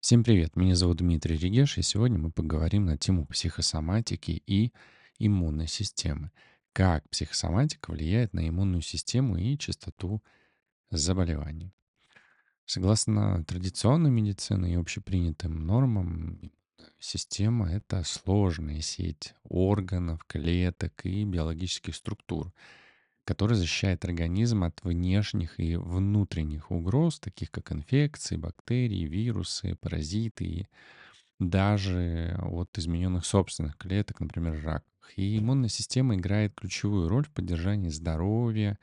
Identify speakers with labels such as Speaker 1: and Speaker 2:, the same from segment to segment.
Speaker 1: Всем привет, меня зовут Дмитрий Регеш, и сегодня мы поговорим на тему психосоматики и иммунной системы. Как психосоматика влияет на иммунную систему и частоту заболеваний. Согласно традиционной медицине и общепринятым нормам, система— это сложная сеть органов, клеток и биологических структур, которая защищает организм от внешних и внутренних угроз, таких как инфекции, бактерии, вирусы, паразиты и даже от измененных собственных клеток, например, рак. И иммунная система играет ключевую роль в поддержании здоровья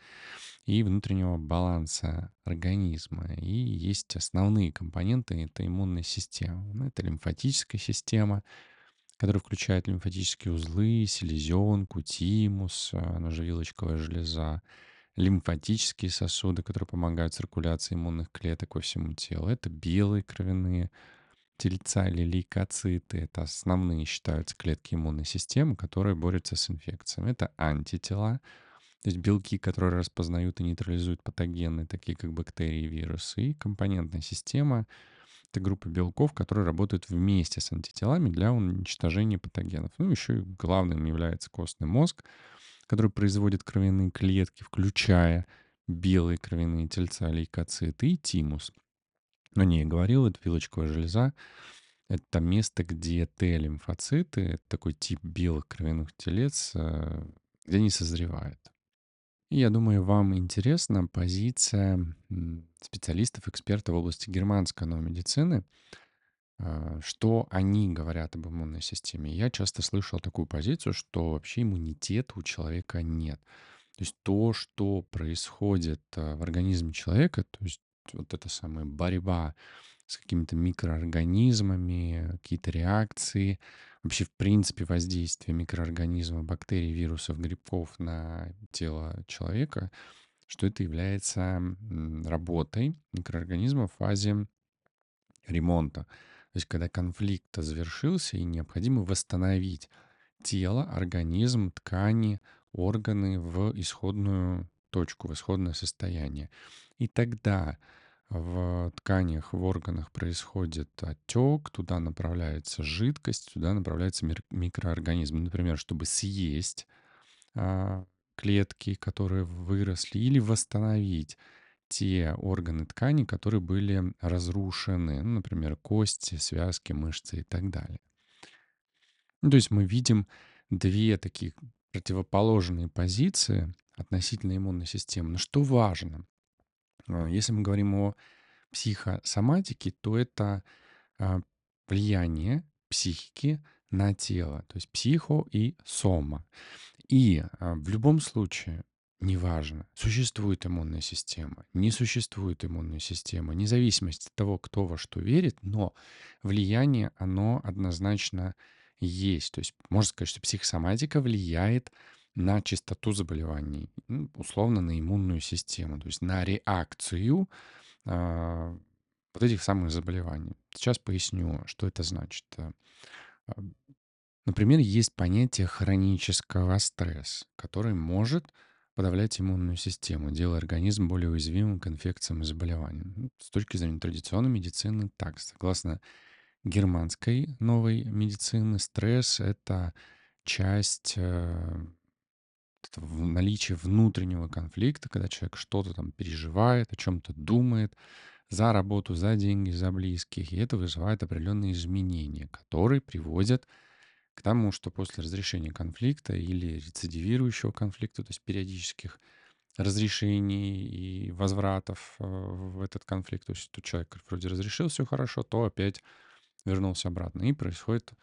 Speaker 1: и внутреннего баланса организма. И есть основные компоненты этой иммунной системы. Это лимфатическая система, который включает лимфатические узлы, селезенку, тимус, а, она же вилочковая железа, лимфатические сосуды, которые помогают циркуляции иммунных клеток по всему телу. Это белые кровяные тельца или лейкоциты. Это основные считаются клетки иммунной системы, которые борются с инфекциями. Это антитела, то есть белки, которые распознают и нейтрализуют патогены, такие как бактерии вирусы. И компонентная система — это группа белков, которые работают вместе с антителами для уничтожения патогенов. Ну, еще и главным является костный мозг, который производит кровяные клетки, включая белые кровяные тельца, лейкоциты и тимус. Но не, я говорил, это вилочковая железа. Это место, где Т-лимфоциты, это такой тип белых кровяных телец, э, где они созревают. Я думаю, вам интересна позиция специалистов, экспертов в области германской медицины, а, что они говорят об иммунной системе. Я часто слышал такую позицию, что вообще иммунитета у человека нет. То есть то, что происходит а, в организме человека, то есть вот эта самая борьба с какими-то микроорганизмами, какие-то реакции, вообще в принципе воздействие микроорганизмов, бактерий, вирусов, грибков на тело человека, что это является работой микроорганизма в фазе ремонта. То есть когда конфликт завершился и необходимо восстановить тело, организм, ткани, органы в исходную точку, в исходное состояние. И тогда в тканях, в органах происходит отек, туда направляется жидкость, туда направляется микроорганизм. Например, чтобы съесть а, клетки, которые выросли, или восстановить те органы ткани, которые были разрушены, ну, например, кости, связки, мышцы и так далее. Ну, то есть мы видим две таких противоположные позиции относительно иммунной системы. Но что важно? А, если мы говорим о психосоматике, то это а, влияние психики на тело, то есть психо и сома. И а, в любом случае, неважно, существует иммунная система, не существует иммунная система, независимость от того, кто во что верит, но влияние, оно однозначно есть. То есть можно сказать, что психосоматика влияет на частоту заболеваний, ну, условно на иммунную систему, то есть на реакцию э, вот этих самых заболеваний. Сейчас поясню, что это значит. Э, например, есть понятие хронического стресса, который может подавлять иммунную систему, делая организм более уязвимым к инфекциям и заболеваниям. Ну, с точки зрения традиционной медицины, так, согласно германской новой медицины, стресс — это часть э, в наличие внутреннего конфликта, когда человек что-то там переживает, о чем-то думает, за работу, за деньги, за близких. И это вызывает определенные изменения, которые приводят к тому, что после разрешения конфликта или рецидивирующего конфликта, то есть периодических разрешений и возвратов э, в этот конфликт, то есть тут человек вроде разрешил все хорошо, то опять вернулся обратно. И происходит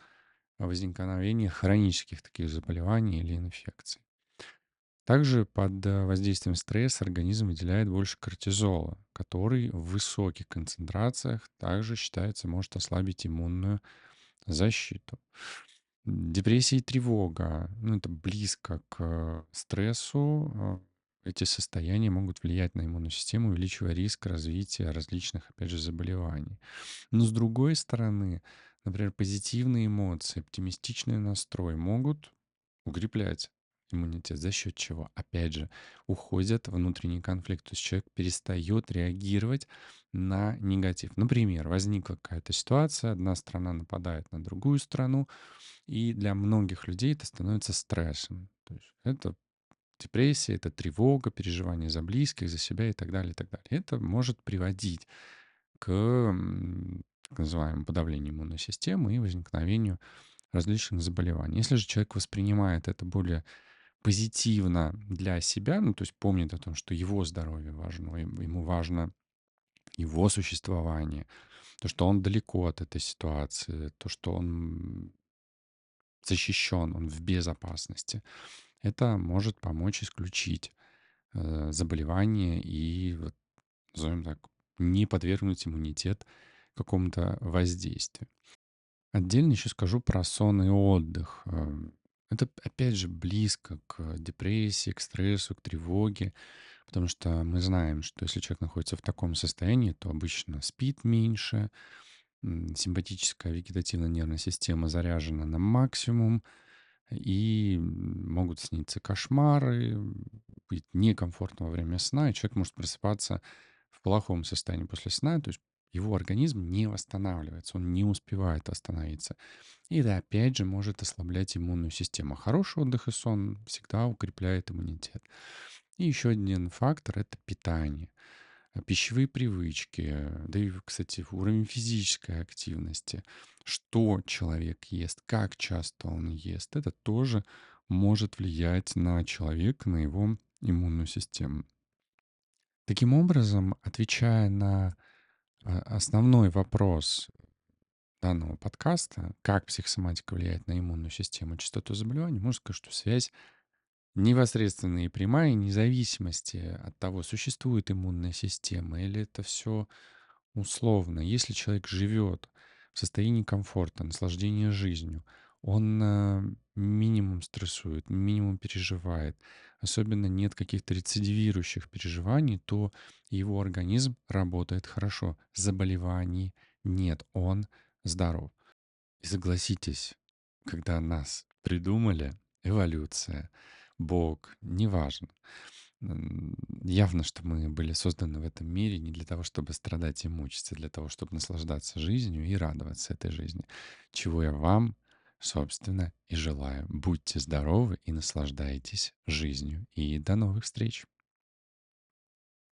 Speaker 1: возникновение хронических таких заболеваний или инфекций. Также под э, воздействием стресса организм выделяет больше кортизола, который в высоких концентрациях также считается может ослабить иммунную защиту. Депрессия и тревога, ну это близко к стрессу. Э, эти состояния могут влиять на иммунную систему, увеличивая риск развития различных, опять же, заболеваний. Но с другой стороны, например, позитивные эмоции, оптимистичный настрой могут укреплять иммунитет. За счет чего? Опять же, уходит внутренний конфликт. То есть человек перестает реагировать на негатив. Например, возникла какая-то ситуация, одна страна нападает на другую страну, и для многих людей это становится стрессом. То есть это депрессия, это тревога, переживание за близких, за себя и так далее, и так далее. Это может приводить к так называемому подавлению иммунной системы и возникновению различных заболеваний. Если же человек воспринимает это более позитивно для себя, ну, то есть помнит о том, что его здоровье важно, ему важно его существование, то, что он далеко от этой ситуации, то, что он защищен, он в безопасности, это может помочь исключить э, заболевание и, вот, назовем так, не подвергнуть иммунитет какому-то воздействию. Отдельно еще скажу про сон и отдых. Это, опять же, близко к депрессии, к стрессу, к тревоге, потому что мы знаем, что если человек находится в таком состоянии, то обычно спит меньше, симпатическая вегетативная нервная система заряжена на максимум, и могут сниться кошмары, быть некомфортно во время сна, и человек может просыпаться в плохом состоянии после сна, то есть его организм не восстанавливается, он не успевает восстановиться. И это опять же может ослаблять иммунную систему. Хороший отдых и сон всегда укрепляет иммунитет. И еще один фактор— это питание. Э, пищевые привычки, да и, кстати, уровень физической активности. Что человек ест, как часто он ест, это тоже может влиять на человека, на его иммунную систему. Таким образом, отвечая на основной вопрос данного подкаста, как психосоматика влияет на иммунную систему и частоту заболеваний, можно сказать, что связь непосредственная и прямая, независимости от того, существует иммунная система или это все условно. Если человек живет в состоянии комфорта, наслаждения жизнью, он э, минимум стрессует, минимум переживает, особенно нет каких-то рецидивирующих переживаний, то его организм работает хорошо. Заболеваний нет, он здоров. И согласитесь, когда нас придумали, эволюция, Бог, неважно. Явно, что мы были созданы в этом мире не для того, чтобы страдать и мучиться, а для того, чтобы наслаждаться жизнью и радоваться этой жизни. Чего я вам, собственно, и желаю. Будьте здоровы и наслаждайтесь жизнью. И до новых встреч!